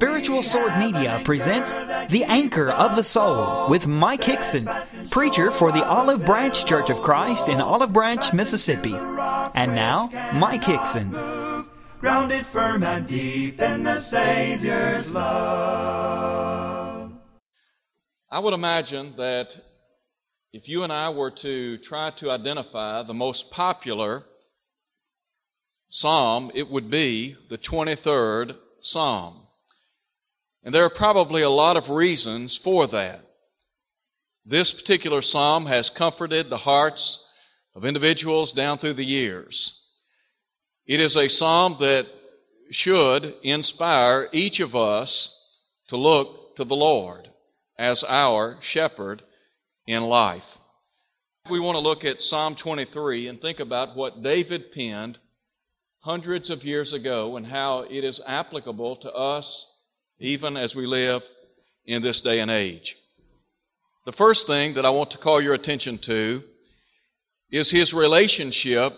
Spiritual Sword Media presents The Anchor of the Soul with Mike Hickson, preacher for the Olive Branch Church of Christ in Olive Branch, Mississippi. And now, Mike Hickson. Grounded firm and deep in the Savior's love. I would imagine that if you and I were to try to identify the most popular psalm, it would be the 23rd Psalm. And there are probably a lot of reasons for that. This particular psalm has comforted the hearts of individuals down through the years. It is a psalm that should inspire each of us to look to the Lord as our shepherd in life. We want to look at Psalm 23 and think about what David penned hundreds of years ago and how it is applicable to us even as we live in this day and age. The first thing that I want to call your attention to is his relationship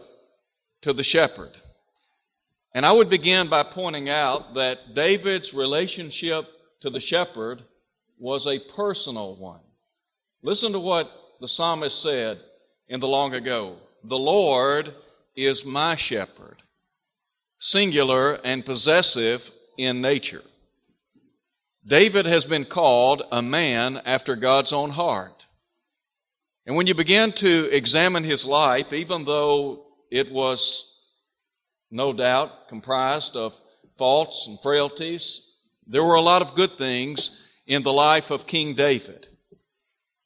to the shepherd. And I would begin by pointing out that David's relationship to the shepherd was a personal one. Listen to what the psalmist said in the long ago. The Lord is my shepherd singular and possessive in nature. David has been called a man after God's own heart. And when you begin to examine his life, even though it was no doubt comprised of faults and frailties, there were a lot of good things in the life of King David.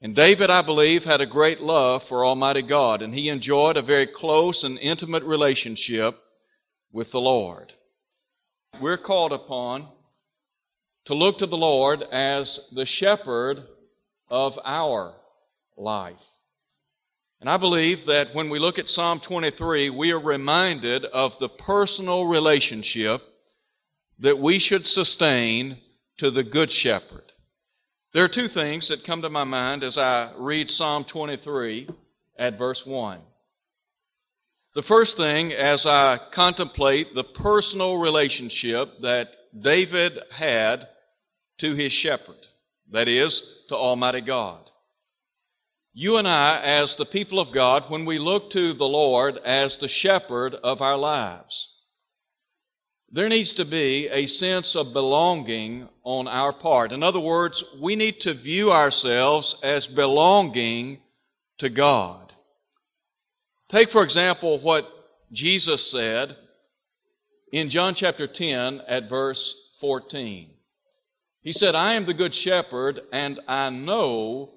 And David, I believe, had a great love for Almighty God, and he enjoyed a very close and intimate relationship with the Lord. We're called upon to look to the Lord as the shepherd of our life. And I believe that when we look at Psalm 23, we are reminded of the personal relationship that we should sustain to the Good Shepherd. There are two things that come to my mind as I read Psalm 23 at verse 1. The first thing, as I contemplate the personal relationship that David had to his shepherd, that is, to Almighty God. You and I, as the people of God, when we look to the Lord as the shepherd of our lives, there needs to be a sense of belonging on our part. In other words, we need to view ourselves as belonging to God. Take, for example, what Jesus said in John chapter 10 at verse 14. He said, I am the good shepherd and I know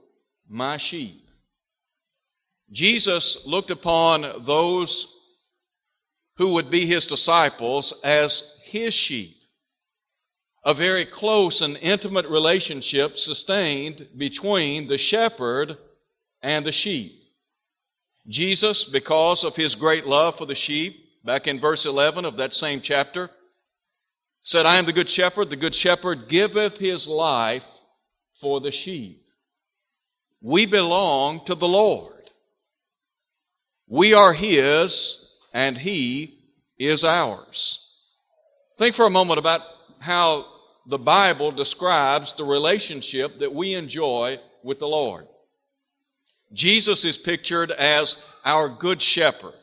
my sheep. Jesus looked upon those who would be his disciples as his sheep. A very close and intimate relationship sustained between the shepherd and the sheep. Jesus, because of his great love for the sheep, back in verse 11 of that same chapter, said, I am the good shepherd. The good shepherd giveth his life for the sheep. We belong to the Lord. We are his and he is ours. Think for a moment about how the Bible describes the relationship that we enjoy with the Lord. Jesus is pictured as our good shepherd.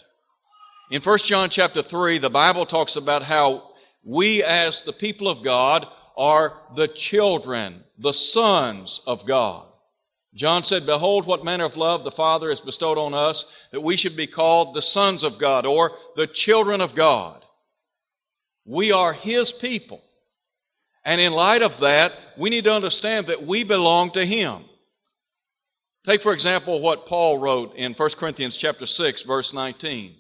In 1 John chapter 3, the Bible talks about how we as the people of God are the children, the sons of God. John said, Behold, what manner of love the Father has bestowed on us, that we should be called the sons of God, or the children of God. We are His people. And in light of that, we need to understand that we belong to Him. Take, for example, what Paul wrote in 1 Corinthians chapter 6, verse 19.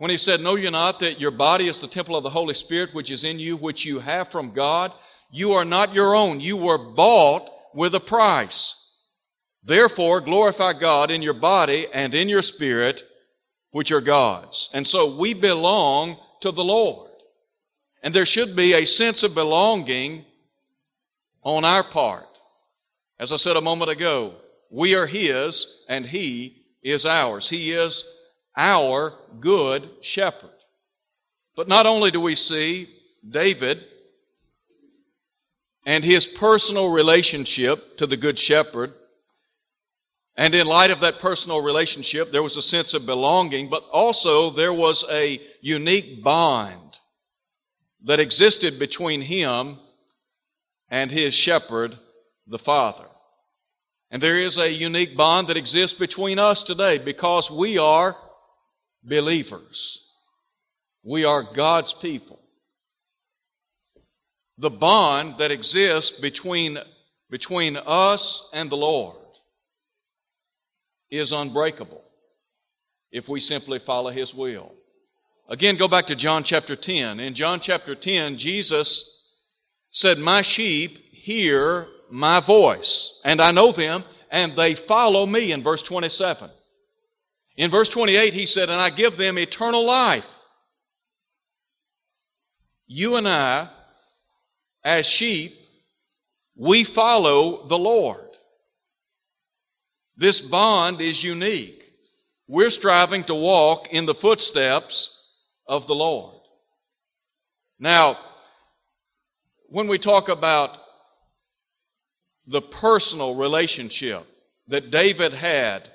When he said, Know you not that your body is the temple of the Holy Spirit which is in you, which you have from God? You are not your own. You were bought with a price. Therefore, glorify God in your body and in your spirit, which are God's. And so we belong to the Lord. And there should be a sense of belonging on our part. As I said a moment ago, we are His and He is ours. He is our good shepherd. But not only do we see David and his personal relationship to the Good Shepherd. And in light of that personal relationship, there was a sense of belonging, but also there was a unique bond that existed between him and his shepherd, the Father. And there is a unique bond that exists between us today because we are believers. We are God's people. The bond that exists between, between us and the Lord is unbreakable if we simply follow His will. Again, go back to John chapter 10. In John chapter 10, Jesus said, My sheep hear my voice, and I know them, and they follow me, in verse 27. In verse 28, he said, And I give them eternal life. You and I, as sheep, we follow the Lord. This bond is unique. We're striving to walk in the footsteps of the Lord. Now, when we talk about the personal relationship that David had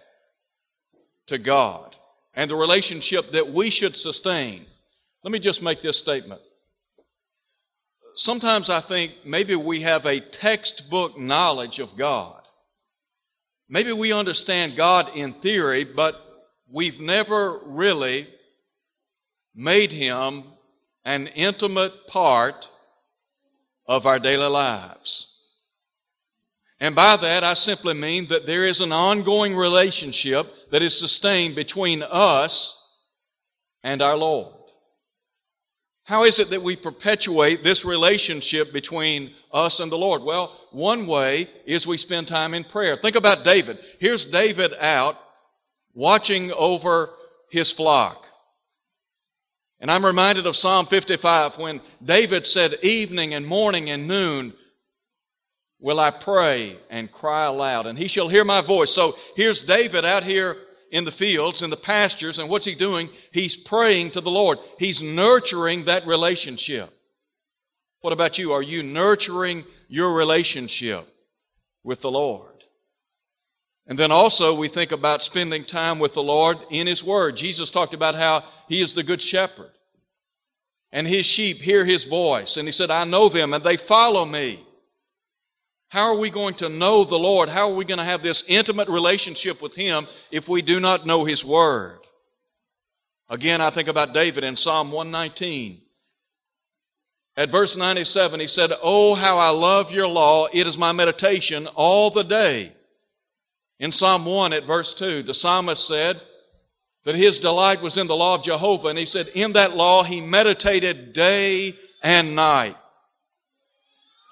to God and the relationship that we should sustain, let me just make this statement. Sometimes I think maybe we have a textbook knowledge of God. Maybe we understand God in theory, but we've never really made Him an intimate part of our daily lives. And by that, I simply mean that there is an ongoing relationship that is sustained between us and our Lord. How is it that we perpetuate this relationship between us and the Lord? Well, one way is we spend time in prayer. Think about David. Here's David out watching over his flock. And I'm reminded of Psalm 55 when David said, Evening and morning and noon will I pray and cry aloud, and he shall hear my voice. So here's David out here in the fields, in the pastures, and what's he doing? He's praying to the Lord. He's nurturing that relationship. What about you? Are you nurturing your relationship with the Lord? And then also we think about spending time with the Lord in His Word. Jesus talked about how He is the Good Shepherd. And His sheep hear His voice. And He said, I know them and they follow me. How are we going to know the Lord? How are we going to have this intimate relationship with Him if we do not know His Word? Again, I think about David in Psalm 119. At verse 97, he said, Oh, how I love your law. It is my meditation all the day. In Psalm 1 at verse 2, the psalmist said that his delight was in the law of Jehovah, and he said, In that law he meditated day and night.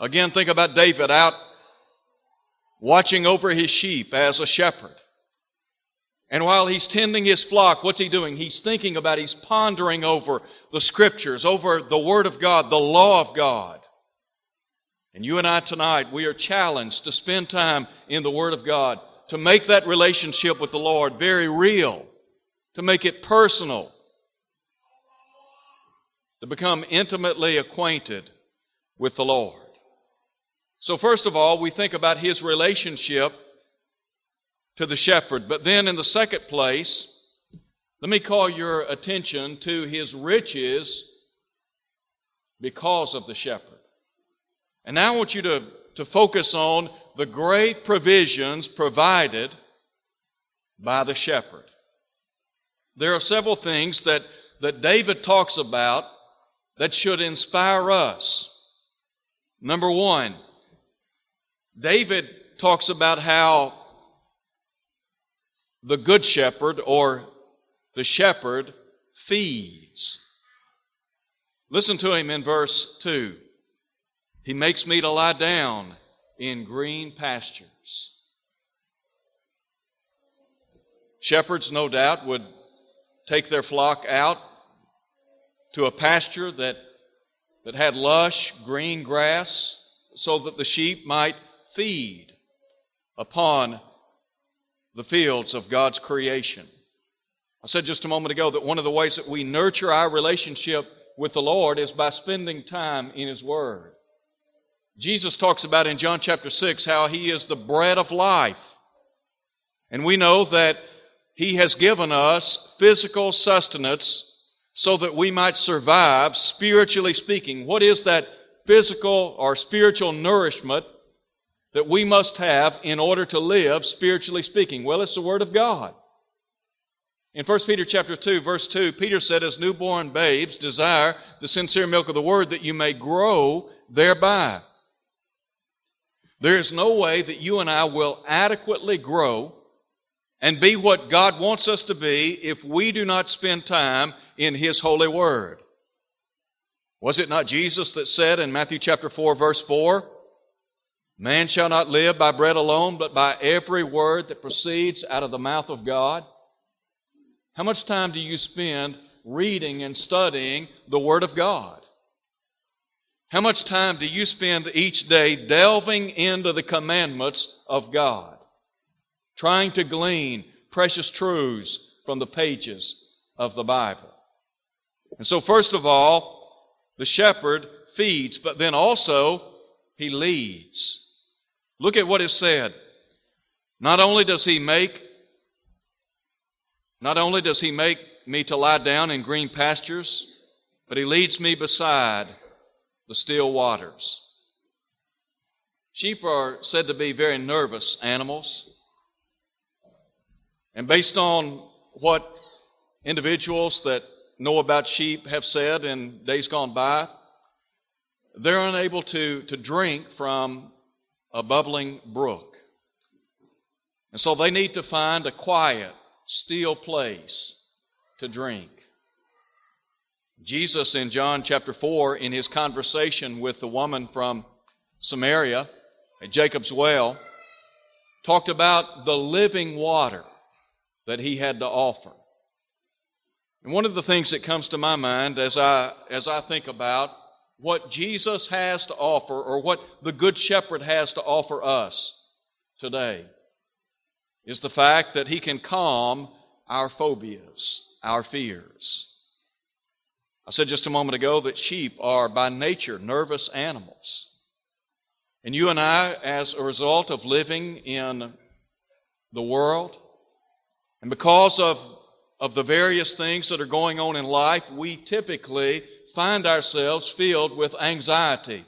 Again, think about David out watching over his sheep as a shepherd. And while he's tending his flock, what's he doing? He's thinking about, he's pondering over the scriptures, over the Word of God, the law of God. And you and I tonight, we are challenged to spend time in the Word of God to make that relationship with the Lord very real, to make it personal, to become intimately acquainted with the Lord. So, first of all, we think about his relationship to the shepherd. But then, in the second place, let me call your attention to his riches because of the shepherd. And now I want you to, to focus on the great provisions provided by the shepherd. There are several things that, that David talks about that should inspire us. Number one, David talks about how the good shepherd or the shepherd feeds. Listen to him in verse 2. He makes me to lie down in green pastures. Shepherds, no doubt, would take their flock out to a pasture that, that had lush green grass so that the sheep might feed upon the fields of God's creation. I said just a moment ago that one of the ways that we nurture our relationship with the Lord is by spending time in His Word. Jesus talks about in John chapter 6 how he is the bread of life. And we know that he has given us physical sustenance so that we might survive spiritually speaking. What is that physical or spiritual nourishment that we must have in order to live spiritually speaking? Well, it's the Word of God. In 1 Peter chapter 2, verse 2, Peter said, As newborn babes desire the sincere milk of the Word that you may grow thereby. There is no way that you and I will adequately grow and be what God wants us to be if we do not spend time in His holy Word. Was it not Jesus that said in Matthew chapter 4, verse 4, Man shall not live by bread alone, but by every word that proceeds out of the mouth of God? How much time do you spend reading and studying the Word of God? How much time do you spend each day delving into the commandments of God? Trying to glean precious truths from the pages of the Bible. And so, first of all, the shepherd feeds, but then also he leads. Look at what is said. Not only does he make not only does he make me to lie down in green pastures, but he leads me beside the still waters. Sheep are said to be very nervous animals. And based on what individuals that know about sheep have said in days gone by, they're unable to, to drink from a bubbling brook. And so they need to find a quiet, still place to drink. Jesus in John chapter 4, in his conversation with the woman from Samaria at Jacob's well, talked about the living water that he had to offer. And one of the things that comes to my mind as I, as I think about what Jesus has to offer or what the Good Shepherd has to offer us today is the fact that he can calm our phobias, our fears. I said just a moment ago that sheep are by nature nervous animals. And you and I, as a result of living in the world, and because of, of the various things that are going on in life, we typically find ourselves filled with anxiety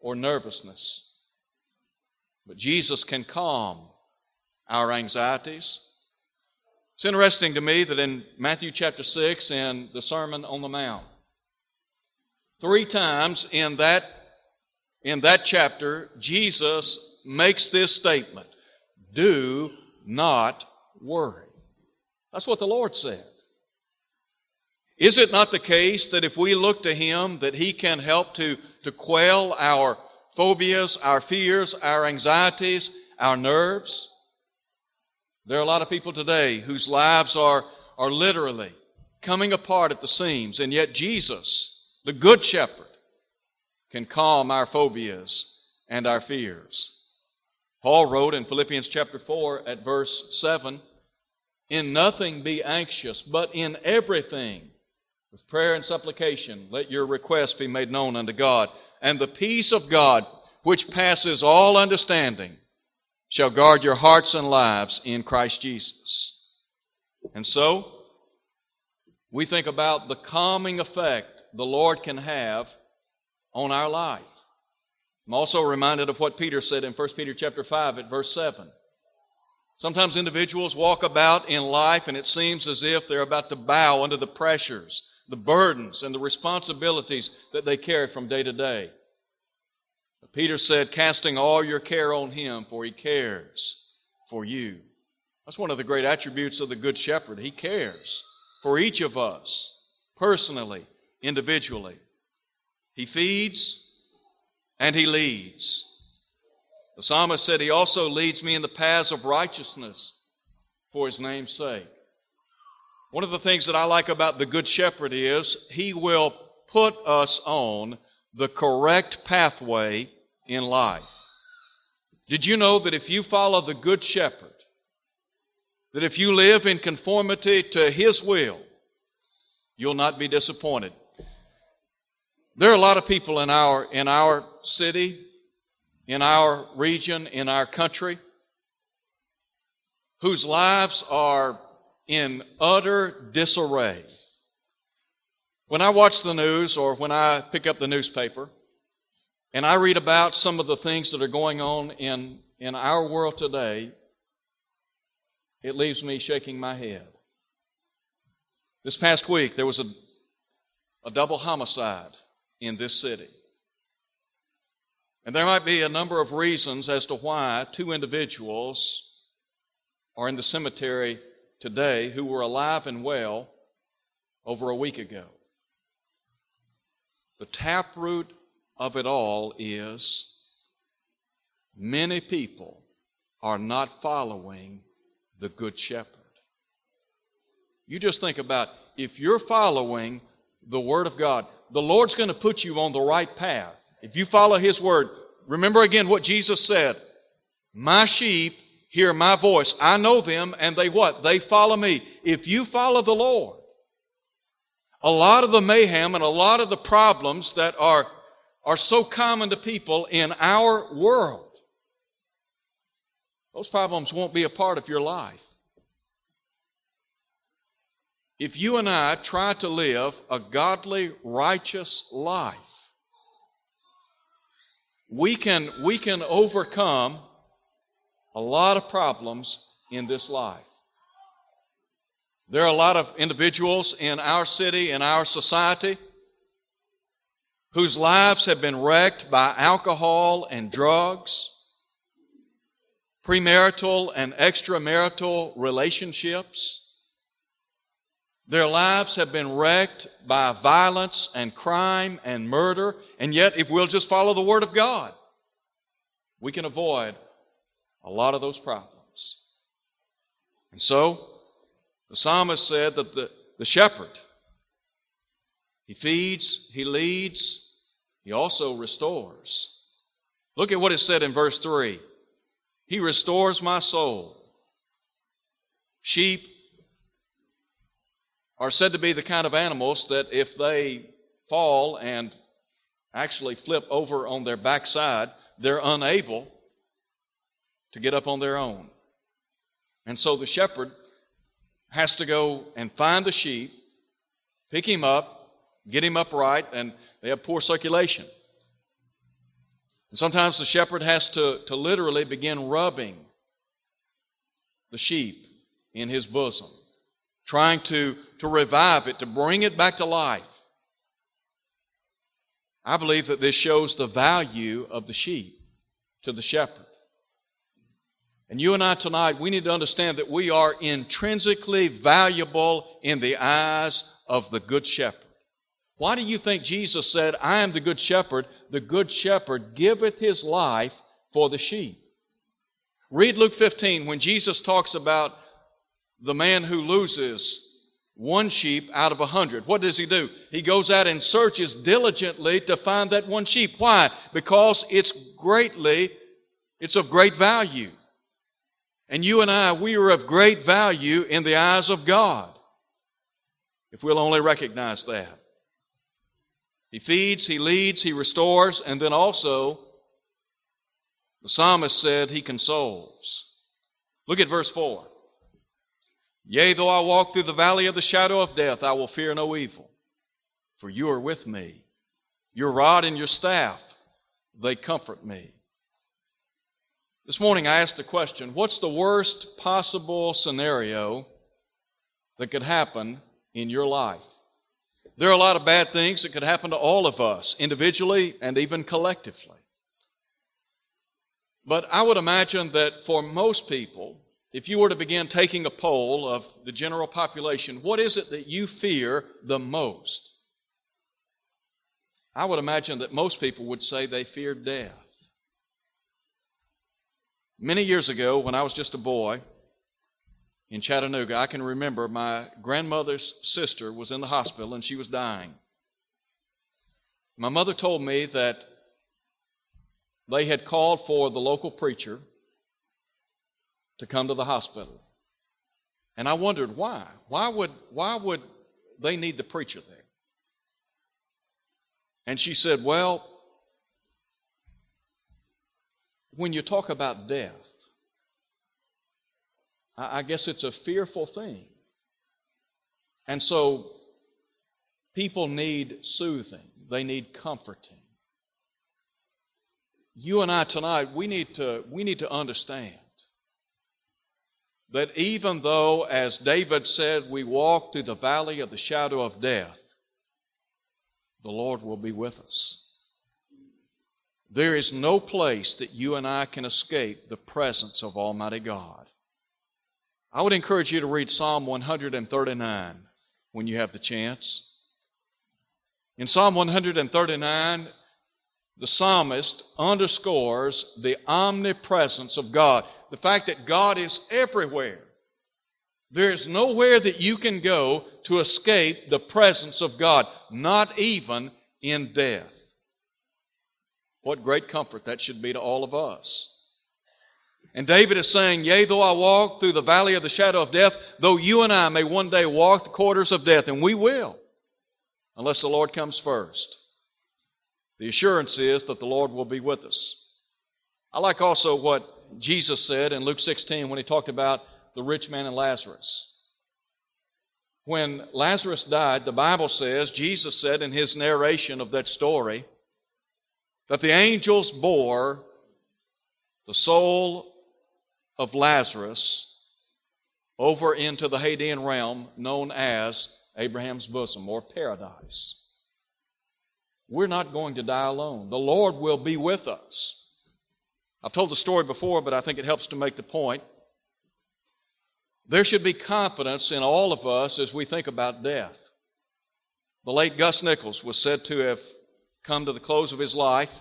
or nervousness. But Jesus can calm our anxieties. It's interesting to me that in Matthew chapter 6 and the Sermon on the Mount, three times in that, in that chapter, Jesus makes this statement Do not worry. That's what the Lord said. Is it not the case that if we look to Him, that He can help to, to quell our phobias, our fears, our anxieties, our nerves? There are a lot of people today whose lives are, are literally coming apart at the seams, and yet Jesus, the Good Shepherd, can calm our phobias and our fears. Paul wrote in Philippians chapter 4 at verse 7 In nothing be anxious, but in everything, with prayer and supplication, let your requests be made known unto God. And the peace of God, which passes all understanding, shall guard your hearts and lives in Christ Jesus. And so, we think about the calming effect the Lord can have on our life. I'm also reminded of what Peter said in 1 Peter chapter 5 at verse 7. Sometimes individuals walk about in life and it seems as if they're about to bow under the pressures, the burdens, and the responsibilities that they carry from day to day. Peter said, casting all your care on him, for he cares for you. That's one of the great attributes of the Good Shepherd. He cares for each of us, personally, individually. He feeds and he leads. The psalmist said, He also leads me in the paths of righteousness for his name's sake. One of the things that I like about the Good Shepherd is he will put us on the correct pathway in life. Did you know that if you follow the Good Shepherd, that if you live in conformity to His will, you'll not be disappointed? There are a lot of people in our, in our city, in our region, in our country, whose lives are in utter disarray. When I watch the news or when I pick up the newspaper and I read about some of the things that are going on in, in our world today, it leaves me shaking my head. This past week, there was a, a double homicide in this city. And there might be a number of reasons as to why two individuals are in the cemetery today who were alive and well over a week ago. The taproot of it all is many people are not following the Good Shepherd. You just think about if you're following the Word of God, the Lord's going to put you on the right path. If you follow His Word, remember again what Jesus said My sheep hear my voice. I know them, and they what? They follow me. If you follow the Lord, a lot of the mayhem and a lot of the problems that are, are so common to people in our world, those problems won't be a part of your life. If you and I try to live a godly, righteous life, we can, we can overcome a lot of problems in this life. There are a lot of individuals in our city, in our society, whose lives have been wrecked by alcohol and drugs, premarital and extramarital relationships. Their lives have been wrecked by violence and crime and murder, and yet, if we'll just follow the Word of God, we can avoid a lot of those problems. And so, the psalmist said that the, the shepherd, he feeds, he leads, he also restores. Look at what is said in verse 3 He restores my soul. Sheep are said to be the kind of animals that if they fall and actually flip over on their backside, they're unable to get up on their own. And so the shepherd has to go and find the sheep, pick him up, get him upright, and they have poor circulation. And sometimes the shepherd has to, to literally begin rubbing the sheep in his bosom, trying to, to revive it, to bring it back to life. I believe that this shows the value of the sheep to the shepherd. And you and I tonight, we need to understand that we are intrinsically valuable in the eyes of the Good Shepherd. Why do you think Jesus said, I am the Good Shepherd? The Good Shepherd giveth his life for the sheep. Read Luke 15 when Jesus talks about the man who loses one sheep out of a hundred. What does he do? He goes out and searches diligently to find that one sheep. Why? Because it's greatly, it's of great value. And you and I, we are of great value in the eyes of God. If we'll only recognize that. He feeds, He leads, He restores, and then also, the psalmist said, He consoles. Look at verse 4. Yea, though I walk through the valley of the shadow of death, I will fear no evil, for you are with me. Your rod and your staff, they comfort me. This morning I asked the question what's the worst possible scenario that could happen in your life? There are a lot of bad things that could happen to all of us, individually and even collectively. But I would imagine that for most people, if you were to begin taking a poll of the general population, what is it that you fear the most? I would imagine that most people would say they fear death. Many years ago, when I was just a boy in Chattanooga, I can remember my grandmother's sister was in the hospital and she was dying. My mother told me that they had called for the local preacher to come to the hospital. And I wondered why. Why would, why would they need the preacher there? And she said, Well, when you talk about death, I guess it's a fearful thing. And so people need soothing, they need comforting. You and I tonight, we need to, we need to understand that even though, as David said, we walk through the valley of the shadow of death, the Lord will be with us. There is no place that you and I can escape the presence of Almighty God. I would encourage you to read Psalm 139 when you have the chance. In Psalm 139, the psalmist underscores the omnipresence of God, the fact that God is everywhere. There is nowhere that you can go to escape the presence of God, not even in death. What great comfort that should be to all of us. And David is saying, Yea, though I walk through the valley of the shadow of death, though you and I may one day walk the quarters of death, and we will, unless the Lord comes first. The assurance is that the Lord will be with us. I like also what Jesus said in Luke 16 when he talked about the rich man and Lazarus. When Lazarus died, the Bible says, Jesus said in his narration of that story, that the angels bore the soul of Lazarus over into the Hadean realm known as Abraham's bosom or paradise. We're not going to die alone. The Lord will be with us. I've told the story before, but I think it helps to make the point. There should be confidence in all of us as we think about death. The late Gus Nichols was said to have come to the close of his life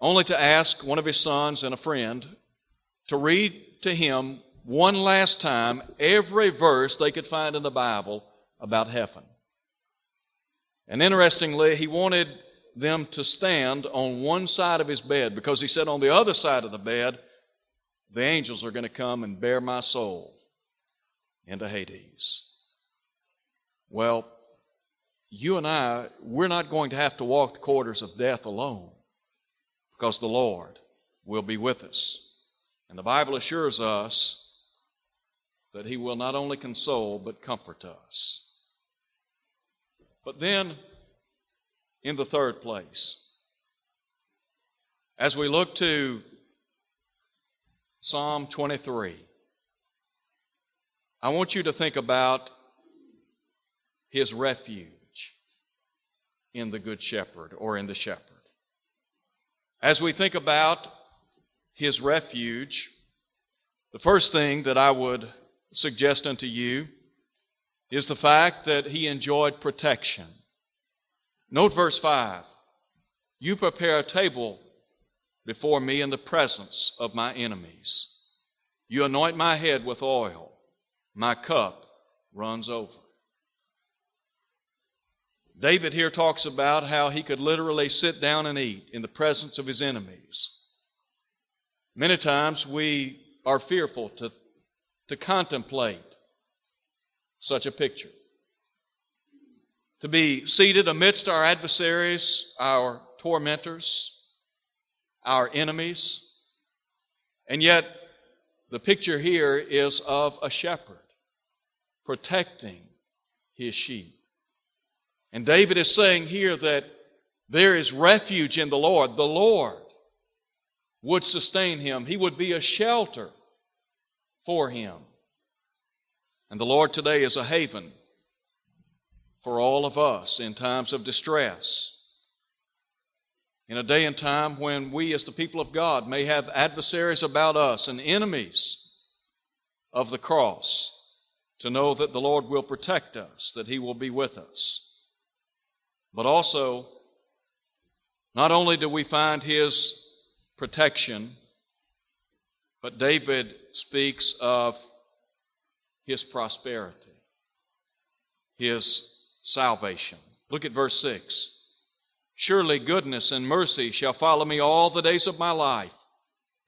only to ask one of his sons and a friend to read to him one last time every verse they could find in the Bible about heaven. And interestingly, he wanted them to stand on one side of his bed because he said on the other side of the bed, the angels are going to come and bear my soul into Hades. Well, you and I, we're not going to have to walk the quarters of death alone because the Lord will be with us. And the Bible assures us that He will not only console, but comfort us. But then, in the third place, as we look to Psalm 23, I want you to think about his refuge in the Good Shepherd or in the Shepherd. As we think about his refuge, the first thing that I would suggest unto you is the fact that he enjoyed protection. Note verse 5 You prepare a table before me in the presence of my enemies. You anoint my head with oil, my cup runs over. David here talks about how he could literally sit down and eat in the presence of his enemies. Many times we are fearful to, to contemplate such a picture. To be seated amidst our adversaries, our tormentors, our enemies. And yet, the picture here is of a shepherd protecting his sheep. And David is saying here that there is refuge in the Lord. The Lord would sustain him, He would be a shelter for him. And the Lord today is a haven for all of us in times of distress. In a day and time when we, as the people of God, may have adversaries about us and enemies of the cross, to know that the Lord will protect us, that He will be with us. But also, not only do we find His protection, but David speaks of his prosperity, his salvation. Look at verse 6. Surely goodness and mercy shall follow me all the days of my life,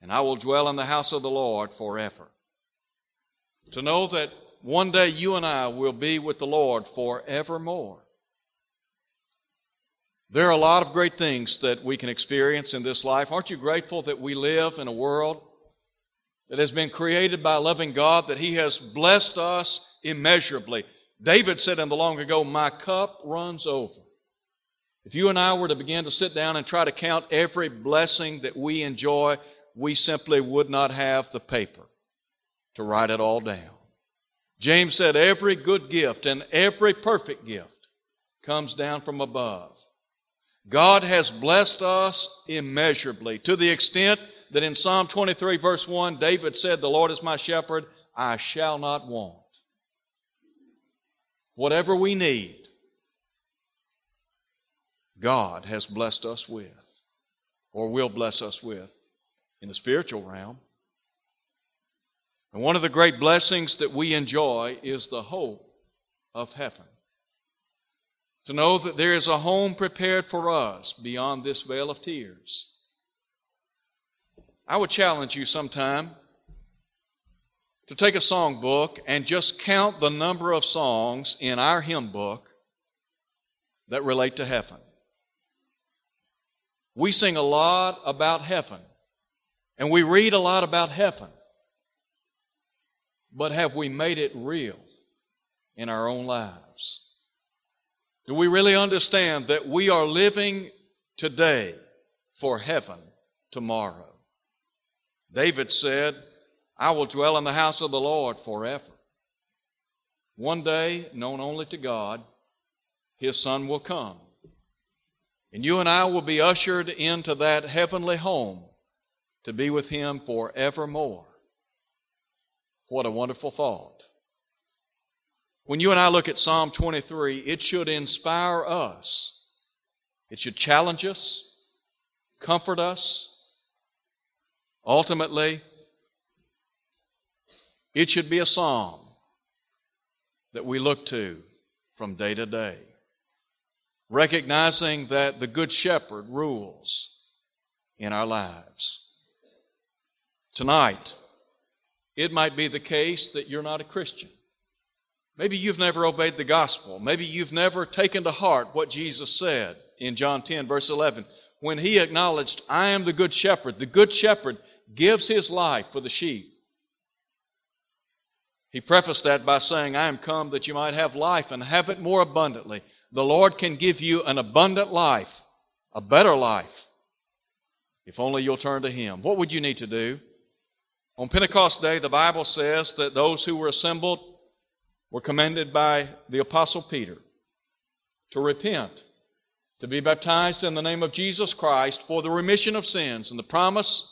and I will dwell in the house of the Lord forever. To know that one day you and I will be with the Lord forevermore. There are a lot of great things that we can experience in this life. Aren't you grateful that we live in a world that has been created by a loving God, that He has blessed us immeasurably? David said in the long ago, My cup runs over. If you and I were to begin to sit down and try to count every blessing that we enjoy, we simply would not have the paper to write it all down. James said, Every good gift and every perfect gift comes down from above God has blessed us immeasurably to the extent that in Psalm 23, verse 1, David said, The Lord is my shepherd, I shall not want. Whatever we need, God has blessed us with, or will bless us with, in the spiritual realm. And one of the great blessings that we enjoy is the hope of heaven to know that there is a home prepared for us beyond this vale of tears. I would challenge you sometime to take a song book and just count the number of songs in our hymn book that relate to heaven. We sing a lot about heaven, and we read a lot about heaven, but have we made it real in our own lives? Do we really understand that we are living today for heaven tomorrow? David said, I will dwell in the house of the Lord forever. One day, known only to God, His Son will come. And you and I will be ushered into that heavenly home to be with Him forevermore. What a wonderful thought. When you and I look at Psalm 23, it should inspire us. It should challenge us, comfort us. Ultimately, it should be a psalm that we look to from day to day, recognizing that the Good Shepherd rules in our lives. Tonight, it might be the case that you're not a Christian. Maybe you've never obeyed the gospel. Maybe you've never taken to heart what Jesus said in John 10, verse 11, when he acknowledged, I am the good shepherd. The good shepherd gives his life for the sheep. He prefaced that by saying, I am come that you might have life and have it more abundantly. The Lord can give you an abundant life, a better life, if only you'll turn to Him. What would you need to do? On Pentecost Day, the Bible says that those who were assembled were commanded by the Apostle Peter to repent, to be baptized in the name of Jesus Christ for the remission of sins, and the promise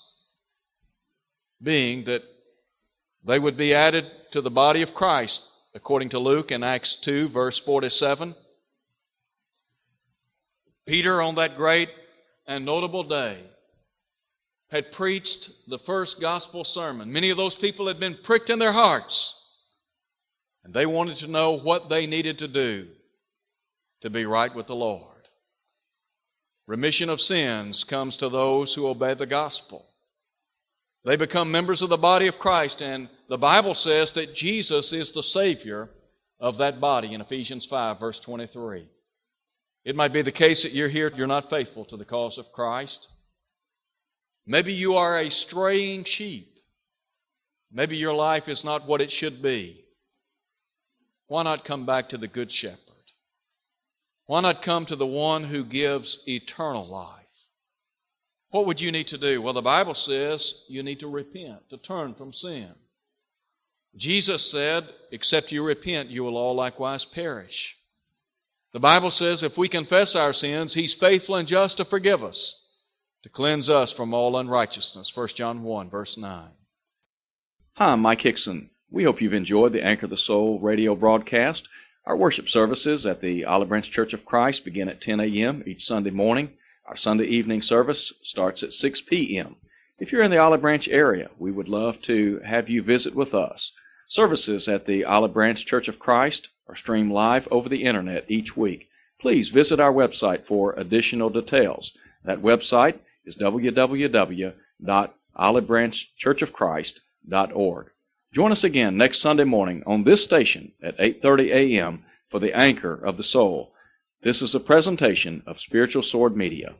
being that they would be added to the body of Christ, according to Luke in Acts 2, verse 47. Peter, on that great and notable day, had preached the first gospel sermon. Many of those people had been pricked in their hearts and they wanted to know what they needed to do to be right with the Lord. Remission of sins comes to those who obey the gospel. They become members of the body of Christ, and the Bible says that Jesus is the Savior of that body in Ephesians 5, verse 23. It might be the case that you're here, you're not faithful to the cause of Christ. Maybe you are a straying sheep. Maybe your life is not what it should be. Why not come back to the Good Shepherd? Why not come to the one who gives eternal life? What would you need to do? Well, the Bible says you need to repent, to turn from sin. Jesus said, Except you repent, you will all likewise perish. The Bible says if we confess our sins, He's faithful and just to forgive us, to cleanse us from all unrighteousness. 1 John 1, verse 9. Hi, I'm Mike Hickson. We hope you've enjoyed the Anchor the Soul radio broadcast. Our worship services at the Olive Branch Church of Christ begin at 10 a.m. each Sunday morning. Our Sunday evening service starts at 6 p.m. If you're in the Olive Branch area, we would love to have you visit with us. Services at the Olive Branch Church of Christ are streamed live over the internet each week. Please visit our website for additional details. That website is www.olivebranchchurchofchrist.org. Join us again next Sunday morning on this station at 8:30 a.m. for the Anchor of the Soul. This is a presentation of Spiritual Sword Media.